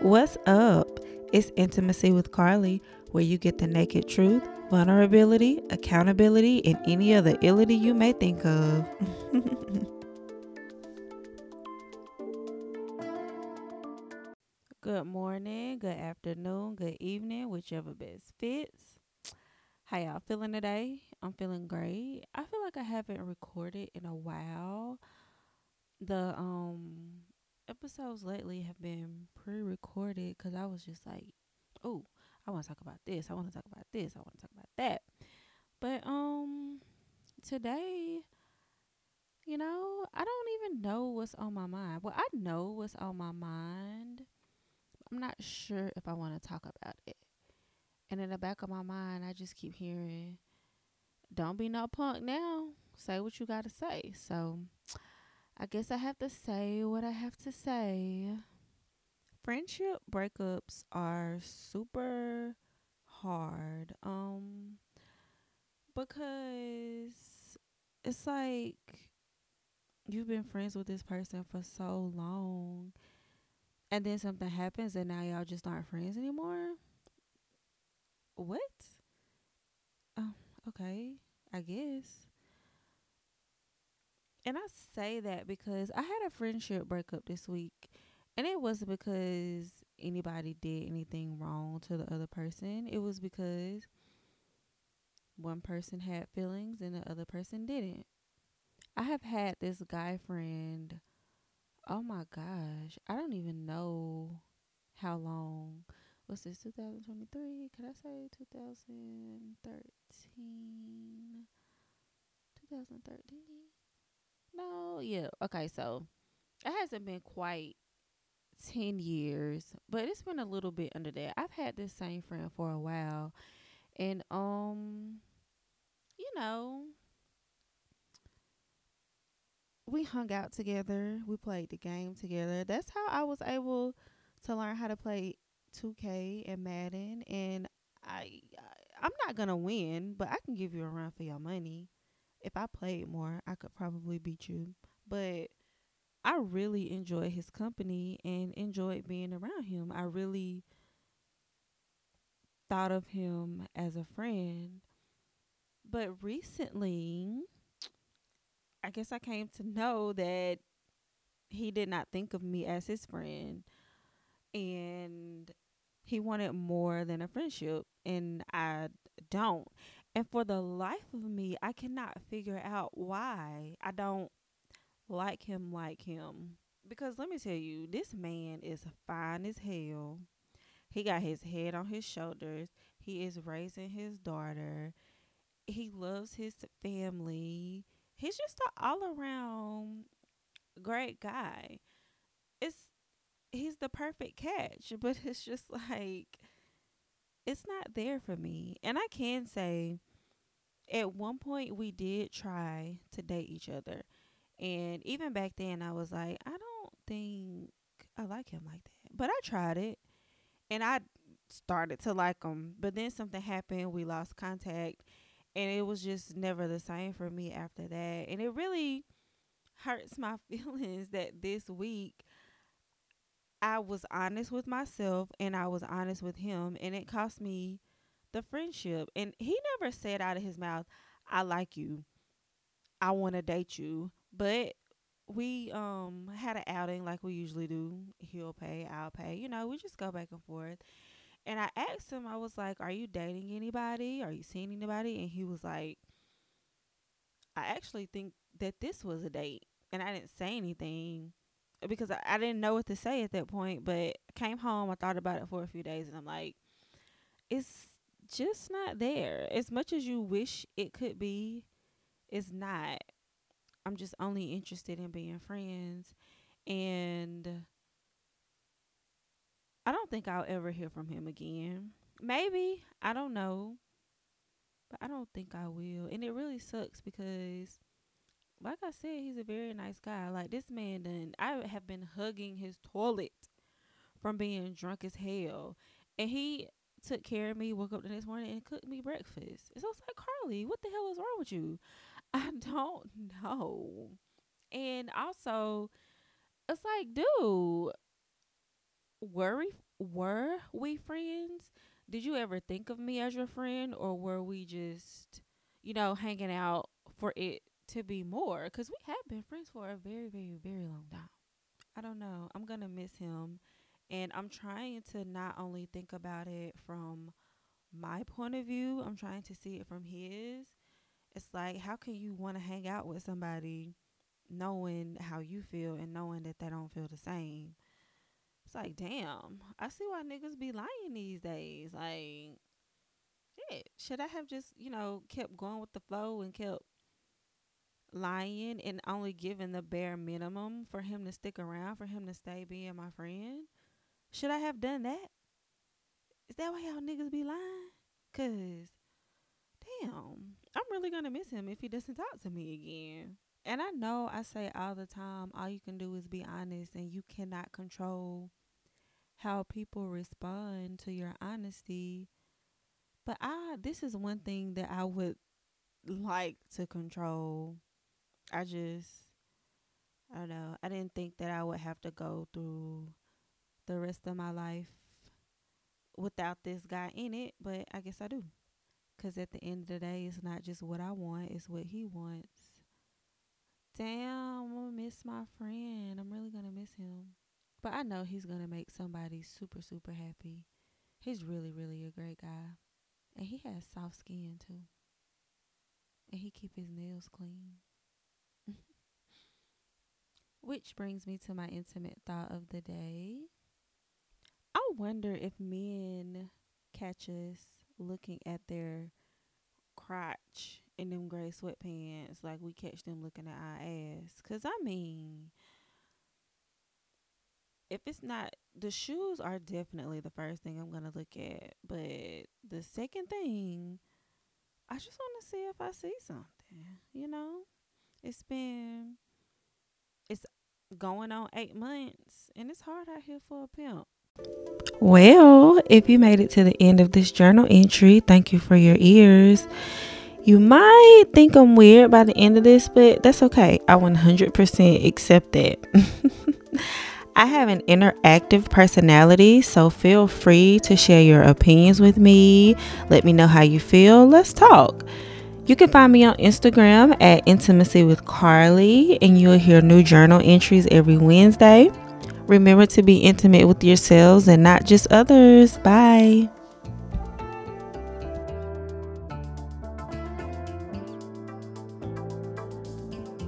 What's up? It's Intimacy with Carley, where you get the naked truth, vulnerability, accountability, and any other illity you may think of. good morning, good afternoon, good evening, whichever best fits. How y'all feeling today? I'm feeling great. I feel like I haven't recorded in a while. The um episodes lately have been pre-recorded because I was just like, oh, I want to talk about this. I want to talk about this. I want to talk about that. But um, today, you know, I don't even know what's on my mind. Well, I know what's on my mind. I'm not sure if I want to talk about it. And in the back of my mind, I just keep hearing, "Don't be no punk now. Say what you got to say." So I guess I have to say what I have to say. Friendship breakups are super hard. Um because it's like you've been friends with this person for so long and then something happens and now y'all just aren't friends anymore. What? Oh, okay. I guess. And I say that because I had a friendship breakup this week. And it wasn't because anybody did anything wrong to the other person. It was because one person had feelings and the other person didn't. I have had this guy friend. Oh my gosh. I don't even know how long. What's this, 2023? Could I say 2013? 2013? No, yeah. Okay, so it hasn't been quite 10 years, but it's been a little bit under that. I've had this same friend for a while. And um you know, we hung out together. We played the game together. That's how I was able to learn how to play 2K and Madden and I, I I'm not going to win, but I can give you a run for your money if I played more, I could probably beat you. But I really enjoy his company and enjoyed being around him. I really thought of him as a friend. But recently, I guess I came to know that he did not think of me as his friend. And he wanted more than a friendship. And I don't. And for the life of me, I cannot figure out why I don't like him like him. Because let me tell you, this man is fine as hell. He got his head on his shoulders. He is raising his daughter. He loves his family. He's just an all around great guy. It's he's the perfect catch, but it's just like it's not there for me. And I can say at one point we did try to date each other. And even back then I was like, I don't think I like him like that. But I tried it and I started to like him. But then something happened, we lost contact and it was just never the same for me after that. And it really hurts my feelings that this week I was honest with myself and I was honest with him and it cost me the friendship. And he never said out of his mouth, I like you. I want to date you. But we um had an outing like we usually do. He'll pay, I'll pay. You know, we just go back and forth. And I asked him, I was like, Are you dating anybody? Are you seeing anybody? And he was like, I actually think that this was a date. And I didn't say anything because I, didn't know what to say at that point. But came home, I thought about it for a few days, and I'm like, it's just not there. As much as you wish it could be, it's not. I'm just only interested in being friends. And I don't think I'll ever hear from him again. Maybe. I don't know. But I don't think I will. And it really sucks because like I said, he's a very nice guy. Like this man done I have been hugging his toilet from being drunk as hell. And he took care of me, woke up the next morning and cooked me breakfast. So it's like, Carley, what the hell is wrong with you? I don't know. And also, it's like, dude, were we, were we friends? Did you ever think of me as your friend, or were we just, you know, hanging out for it to be more? Because we have been friends for a very, very, very long time. I don't know. I'm gonna miss him, and I'm trying to not only think about it from my point of view. I'm trying to see it from his. It's like, how can you want to hang out with somebody knowing how you feel and knowing that they don't feel the same? It's like, damn, I see why niggas be lying these days. Like, shit, should I have just, you know, kept going with the flow and kept lying and only giving the bare minimum for him to stick around, for him to stay being my friend? Should I have done that? Is that why y'all niggas be lying? Cause damn, I'm really gonna miss him if he doesn't talk to me again. And I know I say all the time, all you can do is be honest and you cannot control how people respond to your honesty. But I this is one thing that I would like to control. I just I don't know. I didn't think that I would have to go through the rest of my life without this guy in it, but I guess I do. Because at the end of the day, it's not just what I want, it's what he wants. Damn, I'm going to miss my friend. I'm really going to miss him. But I know he's going to make somebody super, super happy. He's really, really a great guy. And he has soft skin, too. And he keep his nails clean. Which brings me to my intimate thought of the day. I wonder if men catch us looking at their crotch in them gray sweatpants like we catch them looking at our ass. Cause I mean, if it's not the shoes are definitely the first thing I'm gonna look at, but the second thing, I just want to see if I see something. You know, it's been it's going on eight months, and it's hard out here for a pimp. Well, if you made it to the end of this journal entry, thank you for your ears. You might think I'm weird by the end of this, but that's okay. I 100% accept that. I have an interactive personality, so feel free to share your opinions with me. Let me know how you feel. Let's talk. You can find me on Instagram at Intimacy with Carley, and you'll hear new journal entries every Wednesday. Remember to be intimate with yourselves and not just others. Bye.